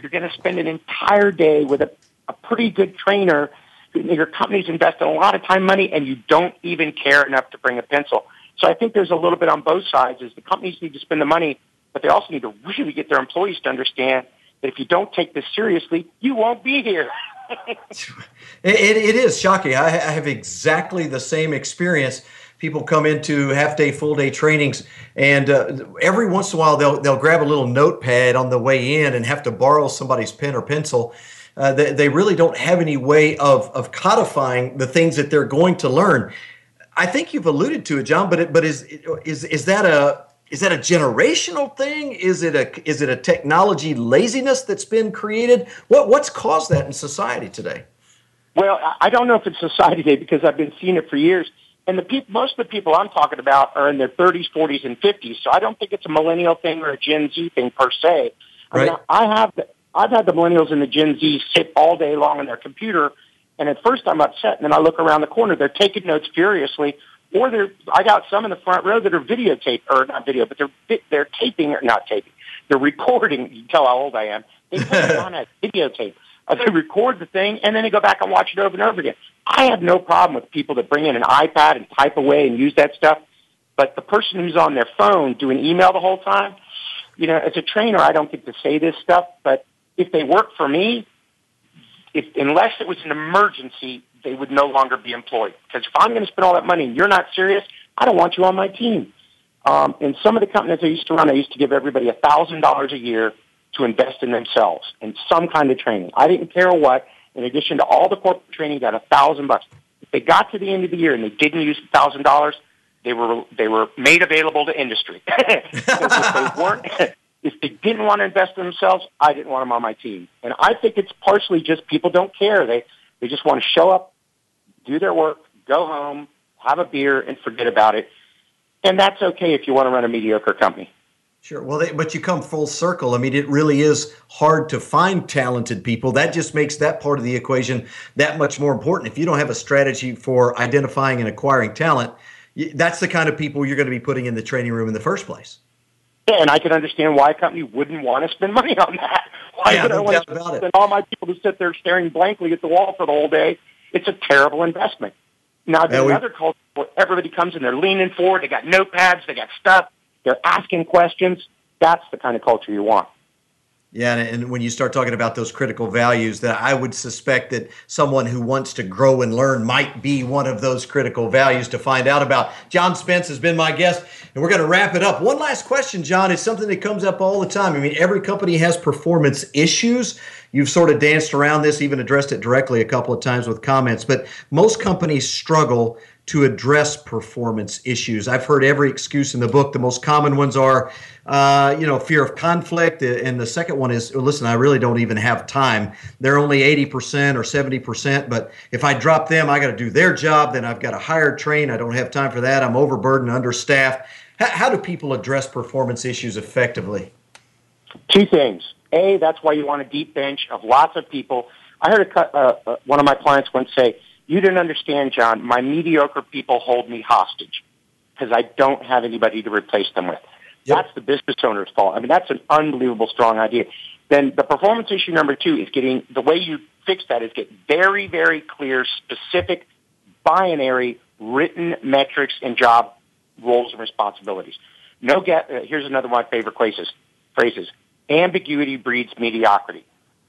Speaker 4: you're going to spend an entire day with a, a pretty good trainer. Your company's invested a lot of time, money, and you don't even care enough to bring a pencil. So I think there's a little bit on both sides. Is the companies need to spend the money, but they also need to really get their employees to understand that if you don't take this seriously, you won't be here. (laughs)
Speaker 3: it, it, it is shocking. I, I have exactly the same experience people come into half day, full day trainings, and uh, every once in a while they'll they'll grab a little notepad on the way in and have to borrow somebody's pen or pencil. Uh, they, they really don't have any way of of codifying the things that they're going to learn. I think you've alluded to it, John. But it, but is is is that a is that a generational thing? Is it a is it a technology laziness that's been created? What what's caused that in society today?
Speaker 4: Well, I don't know if it's society today because I've been seeing it for years. And the people, most of the people I'm talking about are in their 30s, 40s, and 50s. So I don't think it's a millennial thing or a Gen Z thing per se. I
Speaker 3: right.
Speaker 4: mean, I have the, I've had the millennials and the Gen Z sit all day long on their computer, and at first I'm upset, and then I look around the corner, they're taking notes furiously, or they're I got some in the front row that are videotape or not video, but they're they're taping or not taping, they're recording. You can tell how old I am. They put it on a (laughs) videotape. Uh, they record the thing and then they go back and watch it over and over again. I have no problem with people that bring in an iPad and type away and use that stuff, but the person who's on their phone doing email the whole time, you know, as a trainer, I don't get to say this stuff, but if they work for me, if unless it was an emergency, they would no longer be employed. Because if I'm going to spend all that money and you're not serious, I don't want you on my team. Um, in some of the companies I used to run, I used to give everybody a thousand dollars a year to invest in themselves in some kind of training. I didn't care what. In addition to all the corporate training, got a thousand bucks. If they got to the end of the year and they didn't use a thousand dollars, they were they were made available to industry. (laughs) if they weren't, (laughs) if they didn't want to invest in themselves, I didn't want them on my team. And I think it's partially just people don't care. They they just want to show up, do their work, go home, have a beer, and forget about it. And that's okay if you want to run a mediocre company.
Speaker 3: Sure. Well, they, but you come full circle. I mean, it really is hard to find talented people. That just makes that part of the equation that much more important. If you don't have a strategy for identifying and acquiring talent, that's the kind of people you're going to be putting in the training room in the first place.
Speaker 4: Yeah, and I can understand why a company wouldn't want to spend (laughs) money on that. Why
Speaker 3: yeah,
Speaker 4: would
Speaker 3: no
Speaker 4: I want to spend all my people to sit there staring blankly at the wall for the whole day? It's a terrible investment. Now, there's
Speaker 3: Yeah,
Speaker 4: another culture where everybody comes and they're leaning forward, they got notepads, they got stuff, they're asking questions. That's the kind of culture you want.
Speaker 3: Yeah, and, when you start talking about those critical values, that I would suspect that someone who wants to grow and learn might be one of those critical values to find out about. John Spence has been my guest, and we're going to wrap it up. One last question, John, is something that comes up all the time. I mean, every company has performance issues. You've sort of danced around this, even addressed it directly a couple of times with comments, but most companies struggle to address performance issues. I've heard every excuse in the book. The most common ones are, uh, you know, fear of conflict, and the second one is, listen, I really don't even have time. They're only 80% or 70%, but if I drop them, I got to do their job. Then I've got to hire, train. I don't have time for that. I'm overburdened, understaffed. How, how do people address performance issues effectively?
Speaker 4: Two things. A, that's why you want a deep bench of lots of people. I heard a, uh, uh, one of my clients once say, you didn't understand, John. My mediocre people hold me hostage because I don't have anybody to replace them with. That's the business owner's fault. I mean, that's an unbelievable strong idea. Then the performance issue number two is getting the way you fix that is get very, very clear, specific, binary, written metrics and job roles and responsibilities. No get. Uh, here's another one of my favorite phrases. Phrases. Ambiguity breeds mediocrity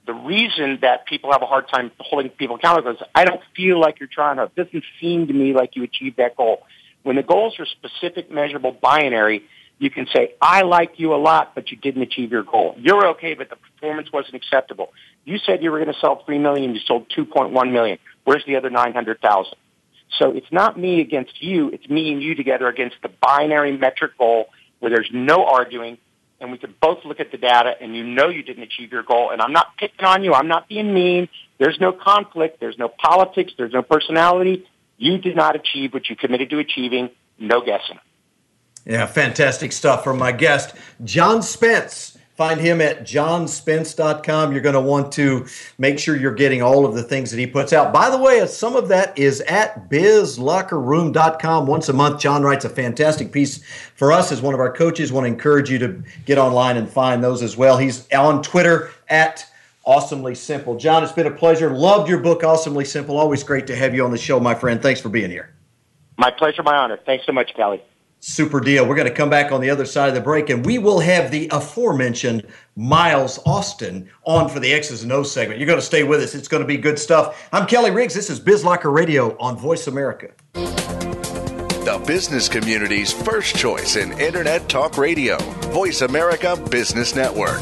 Speaker 4: the reason that people have a hard time holding people accountable is I don't feel like you're trying to, it doesn't seem to me like you achieved that goal. When the goals are specific, measurable, binary, you can say, I like you a lot, but you didn't achieve your goal. You're okay, but the performance wasn't acceptable. You said you were going to sell 3 million, you sold 2.1 million. Where's the other 900,000? So it's not me against you, it's me and you together against the binary metric goal where there's no arguing, and we could both look at the data and you know you didn't achieve your goal. And I'm not picking on you. I'm not being mean. There's no conflict. There's no politics. There's no personality. You did not achieve what you committed to achieving. No guessing.
Speaker 3: Yeah, fantastic stuff from my guest, John Spence. Find him at johnspence.com. You're going to want to make sure you're getting all of the things that he puts out. By the way, some of that is at bizlockerroom.com. Once a month, John writes a fantastic piece for us as one of our coaches. Want to encourage you to get online and find those as well. He's on Twitter at Awesomely Simple. John, it's been a pleasure. Loved your book, Awesomely Simple. Always great to have you on the show, my friend. Thanks for being here.
Speaker 4: My pleasure, my honor. Thanks so much, Kelly.
Speaker 3: Super deal. We're going to come back on the other side of the break, and we will have the aforementioned Miles Austin on for the X's and O's segment. You're going to stay with us. It's going to be good stuff. I'm Kelly Riggs. This is BizLocker Radio on Voice America.
Speaker 8: The business community's first choice in Internet Talk Radio, Voice America Business Network.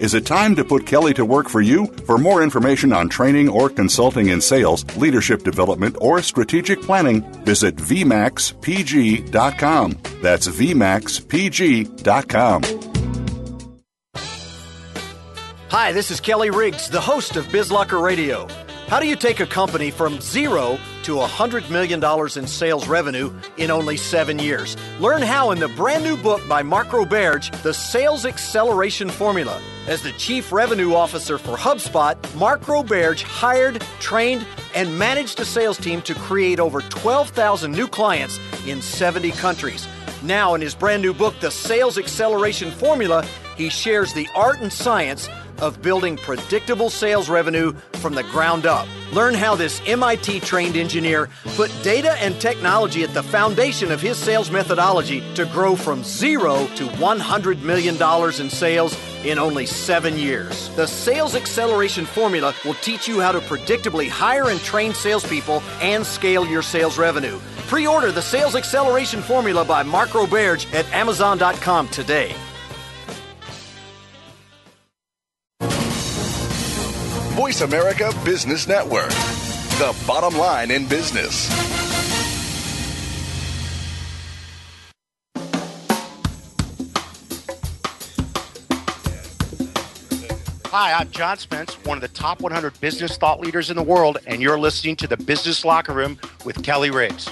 Speaker 5: Is it time to put Kelly to work for you? For more information on training or consulting in sales, leadership development, or strategic planning, visit VMAXPG.com. That's VMAXPG.com.
Speaker 6: Hi, this is Kelly Riggs, the host of BizLocker Radio. How do you take a company from zero to $100 million in sales revenue in only seven years? Learn how in the brand new book by Mark Roberge, The Sales Acceleration Formula. As the Chief Revenue Officer for HubSpot, Mark Roberge hired, trained, and managed a sales team to create over 12,000 new clients in 70 countries. Now, in his brand new book, The Sales Acceleration Formula, he shares the art and science of building predictable sales revenue from the ground up. Learn how this MIT trained engineer put data and technology at the foundation of his sales methodology to grow from zero to $100 million in sales in only seven years. The Sales Acceleration Formula will teach you how to predictably hire and train salespeople and scale your sales revenue. Pre order the Sales Acceleration Formula by Mark Roberge at Amazon.com today.
Speaker 8: Voice America Business Network, the bottom line in business.
Speaker 10: Hi, I'm John Spence, one of the top 100 business thought leaders in the world, and you're listening to the Business Locker Room with Kelly Riggs.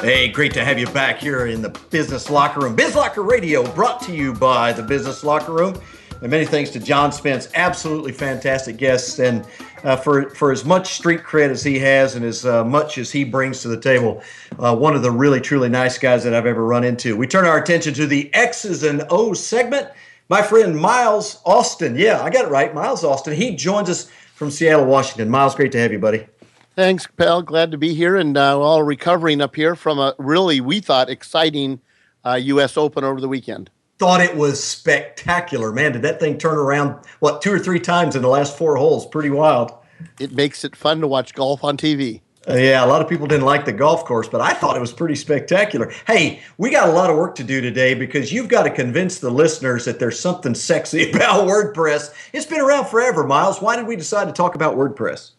Speaker 3: Hey, great to have you back here in the Business Locker Room. Biz Locker Radio brought to you by the Business Locker Room. And many thanks to John Spence, absolutely fantastic guest. And uh, for, for as much street cred as he has and as uh, much as he brings to the table, uh, one of the really, truly nice guys that I've ever run into. We turn our attention to the X's and O's segment. My friend Miles Austin, yeah, I got it right, Miles Austin. He joins us from Seattle, Washington. Miles, great to have you, buddy.
Speaker 11: Thanks, pal. Glad to be here and uh, all recovering up here from a really, we thought, exciting U.S. Uh, Open over the weekend
Speaker 3: thought it was spectacular. Man, did that thing turn around, what, two or three times in the last four holes? Pretty wild.
Speaker 11: It makes it fun to watch golf on TV.
Speaker 3: Uh, yeah, a lot of people didn't like the golf course, but I thought it was pretty spectacular. Hey, we got a lot of work to do today because you've got to convince the listeners that there's something sexy (laughs) about WordPress. It's been around forever, Miles. Why did we decide to talk about WordPress?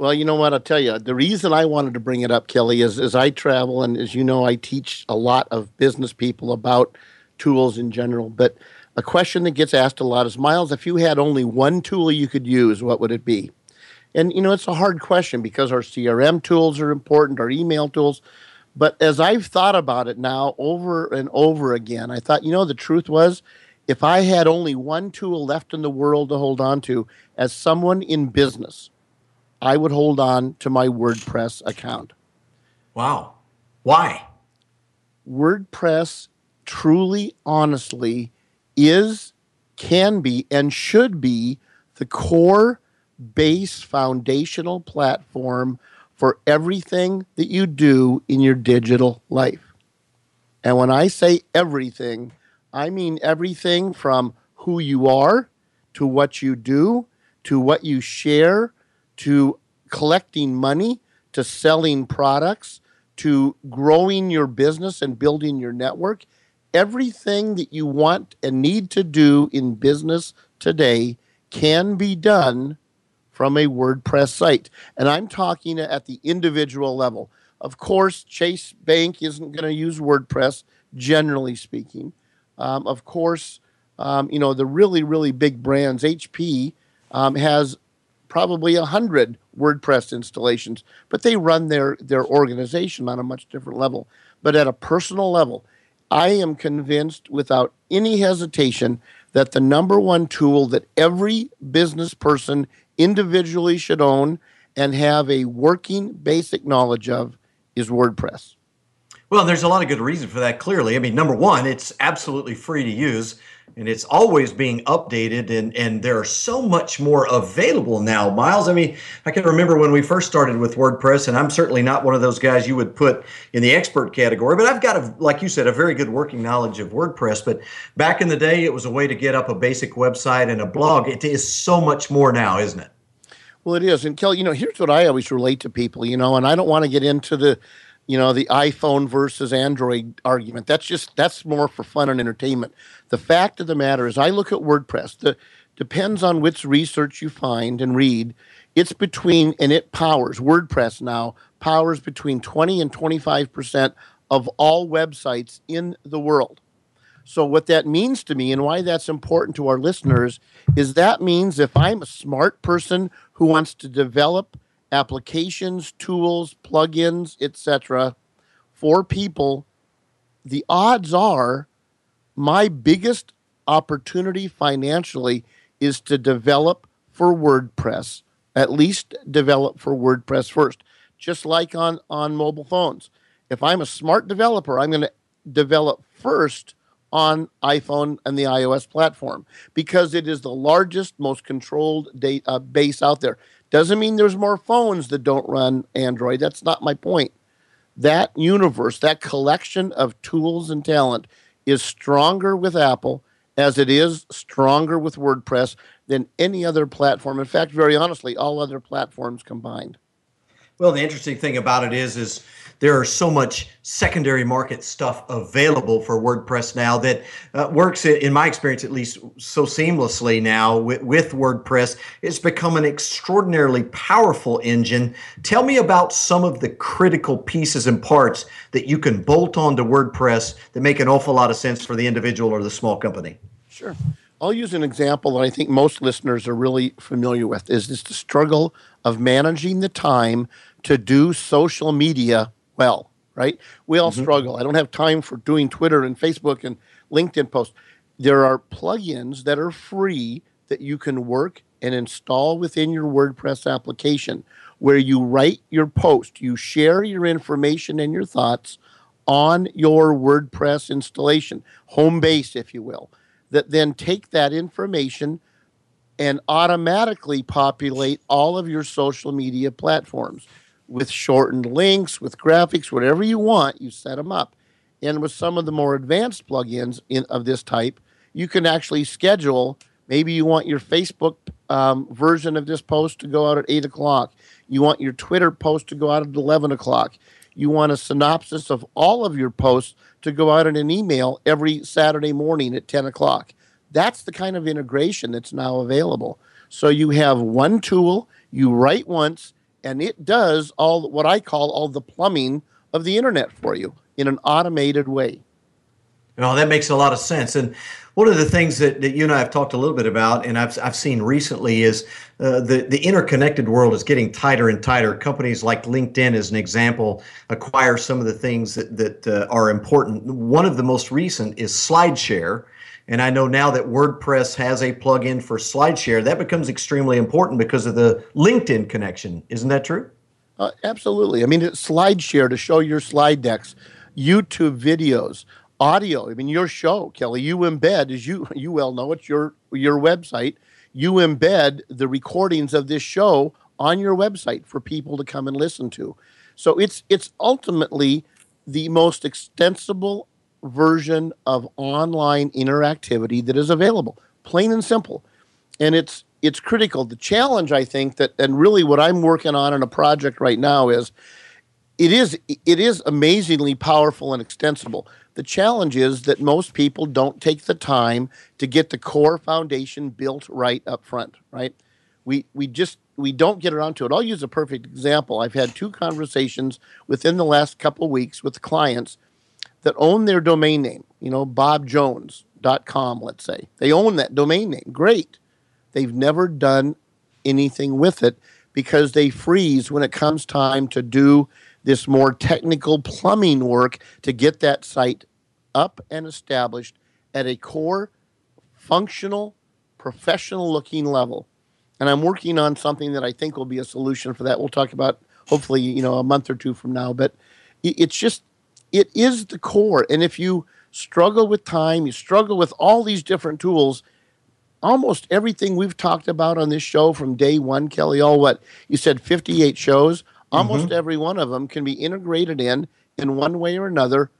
Speaker 11: Well, you know what? I'll tell you. The reason I wanted to bring it up, Kelly, is as I travel and as you know, I teach a lot of business people about – tools in general. But a question that gets asked a lot is Miles, if you had only one tool you could use, what would it be? And, you know, it's a hard question because our CRM tools are important, our email tools. But as I've thought about it now over and over again, I thought, you know, the truth was if I had only one tool left in the world to hold on to as someone in business, I would hold on to my WordPress account.
Speaker 3: Wow. Why?
Speaker 11: WordPress truly, honestly is, can be, and should be the core base foundational platform for everything that you do in your digital life. And when I say everything, I mean everything from who you are to what you do to what you share to collecting money to selling products to growing your business and building your network everything that you want and need to do in business today can be done from a WordPress site. And I'm talking at the individual level. Of course, Chase Bank isn't going to use WordPress, generally speaking. Um, of course, um, you know, the really, really big brands, HP um, has probably 100 WordPress installations, but they run their, their organization on a much different level. But at a personal level, I am convinced without any hesitation that the number one tool that every business person individually should own and have a working basic knowledge of is WordPress.
Speaker 3: Well, there's a lot of good reason for that, clearly. I mean, number one, it's absolutely free to use and it's always being updated and and there are so much more available now. Miles i mean i can remember when we first started with wordpress and i'm certainly not one of those guys you would put in the expert category but i've got a like you said a very good working knowledge of wordpress. But back in the day it was a way to get up a basic website and a blog. It is so much more now isn't it?
Speaker 11: Well it is. And kelly you know here's what i always relate to people you know and i don't want to get into the you know the iphone versus android argument. That's just that's more for fun and entertainment. The fact of the matter is i look at wordpress. The depends on which research you find and read it's between and it powers wordpress now powers between 20 and 25 percent of all websites in the world. So what that means to me and why that's important to our listeners is that means if i'm a smart person who wants to develop applications, tools, plugins, etc. for people, the odds are my biggest opportunity financially is to develop for WordPress, at least develop for WordPress first, just like on, on mobile phones. If I'm a smart developer, I'm going to develop first on iPhone and the iOS platform because it is the largest, most controlled data uh, base out there. Doesn't mean there's more phones that don't run Android. That's not my point. That universe, that collection of tools and talent is stronger with Apple as it is stronger with WordPress than any other platform. In fact, very honestly, all other platforms combined.
Speaker 3: Well, the interesting thing about it is, is there are so much secondary market stuff available for WordPress now that uh, works, in my experience at least, so seamlessly now with, with WordPress. It's become an extraordinarily powerful engine. Tell me about some of the critical pieces and parts that you can bolt onto WordPress that make an awful lot of sense for the individual or the small company.
Speaker 11: Sure. I'll use an example that I think most listeners are really familiar with is this the struggle of managing the time to do social media well, right? We all mm-hmm. struggle. I don't have time for doing Twitter and Facebook and LinkedIn posts. There are plugins that are free that you can work and install within your WordPress application where you write your post, you share your information and your thoughts on your WordPress installation, home base, if you will, that then take that information and automatically populate all of your social media platforms with shortened links, with graphics, whatever you want, you set them up. And with some of the more advanced plugins in, of this type, you can actually schedule. Maybe you want your Facebook um, version of this post to go out at 8 o'clock. You want your Twitter post to go out at 11 o'clock. You want a synopsis of all of your posts to go out in an email every Saturday morning at 10 o'clock. That's the kind of integration that's now available. So you have one tool, you write once, and it does all what I call all the plumbing of the internet for you in an automated way.
Speaker 3: Well, that makes a lot of sense. And one of the things that, that you and I have talked a little bit about, and I've, I've seen recently, is uh, the, the interconnected world is getting tighter and tighter. Companies like LinkedIn, as an example, acquire some of the things that, that uh, are important. One of the most recent is SlideShare and I know now that WordPress has a plugin for SlideShare. That becomes extremely important because of the LinkedIn connection. Isn't that true?
Speaker 11: Uh, absolutely. I mean, SlideShare to show your slide decks, YouTube videos, audio. I mean, your show, Kelly, you embed, as you (laughs) you well know, it's your your website. You embed the recordings of this show on your website for people to come and listen to. So it's it's ultimately the most extensible version of online interactivity that is available, plain and simple. And it's it's critical. The challenge, I think, that and really what I'm working on in a project right now is it is it is amazingly powerful and extensible. The challenge is that most people don't take the time to get the core foundation built right up front, right? We we just we don't get around to it. I'll use a perfect example. I've had two conversations within the last couple weeks with clients that own their domain name, you know, bobjones.com, let's say. They own that domain name. Great. They've never done anything with it because they freeze when it comes time to do this more technical plumbing work to get that site up and established at a core, functional, professional looking level. And I'm working on something that I think will be a solution for that. We'll talk about hopefully, you know, a month or two from now. But it's just it is the core. And if you struggle with time, you struggle with all these different tools, almost everything we've talked about on this show from day one, Kelly, all what you said 58 shows, almost mm-hmm. every one of them can be integrated in in one way or another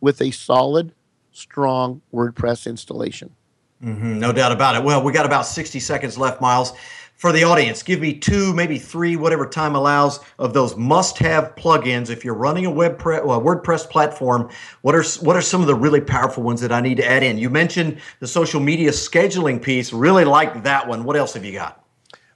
Speaker 11: with a solid, strong WordPress installation.
Speaker 3: Mm-hmm, no doubt about it. Well, we got about 60 seconds left, Miles for the audience, give me two, maybe three, whatever time allows, of those must-have plugins. If you're running a web pre- well, WordPress platform, what are what are some of the really powerful ones that I need to add in? You mentioned the social media scheduling piece. Really like that one. What else have you got?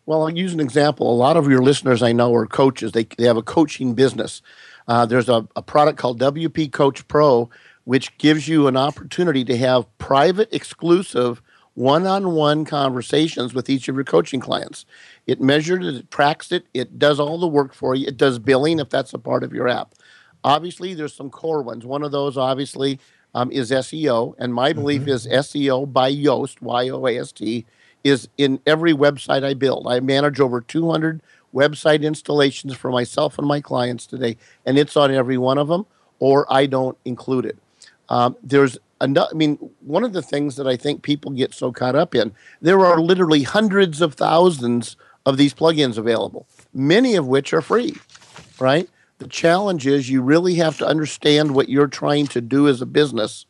Speaker 11: Well, I'll use an example. A lot of your listeners I know are coaches. They they have a coaching business. Uh, there's a, a product called WP Coach Pro, which gives you an opportunity to have private, exclusive one on one conversations with each of your coaching clients. It measures it, it tracks it, it does all the work for you, it does billing if that's a part of your app. Obviously, there's some core ones. One of those, obviously, um, is SEO. And my belief mm-hmm. is SEO by Yoast, Y O A S T, is in every website I build. I manage over 200 website installations for myself and my clients today, and it's on every one of them, or I don't include it. Um, there's another, I mean, one of the things that I think people get so caught up in, there are literally hundreds of thousands of these plugins available, many of which are free, right? The challenge is you really have to understand what you're trying to do as a business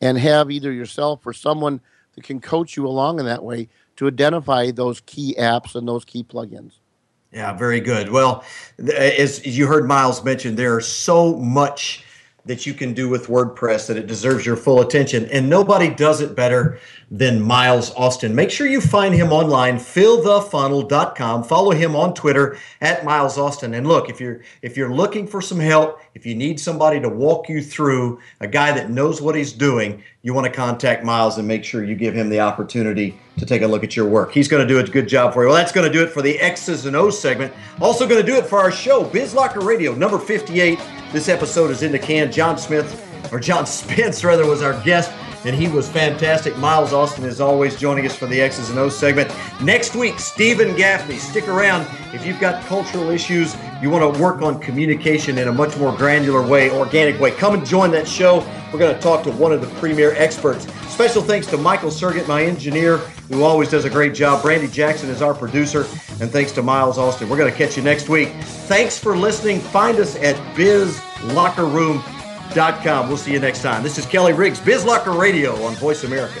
Speaker 11: and have either yourself or someone that can coach you along in that way to identify those key apps and those key plugins.
Speaker 3: Yeah, very good. Well, uh, as you heard Miles mention, there's so much that you can do with WordPress that it deserves your full attention. And nobody does it better than Miles Austin. Make sure you find him online, fillthefunnel.com. Follow him on Twitter at Miles Austin. And look, if you're if you're looking for some help, if you need somebody to walk you through, a guy that knows what he's doing, you want to contact Miles and make sure you give him the opportunity to take a look at your work. He's going to do a good job for you. Well, that's going to do it for the X's and O's segment. Also going to do it for our show, BizLocker Radio, number 58. This episode is in the can. John Smith, or John (laughs) Spence, rather, was our guest, and he was fantastic. Miles Austin is always joining us for the X's and O's segment. Next week, Steven Gaffney. Stick around. If you've got cultural issues, you want to work on communication in a much more granular way, organic way, come and join that show. We're going to talk to one of the premier experts. Special thanks to Michael Sergett, my engineer, who always does a great job. Brandy Jackson is our producer. And thanks to Miles Austin. We're going to catch you next week. Thanks for listening. Find us at bizlockerroom.com. We'll see you next time. This is Kelly Riggs, BizLocker Radio on Voice America.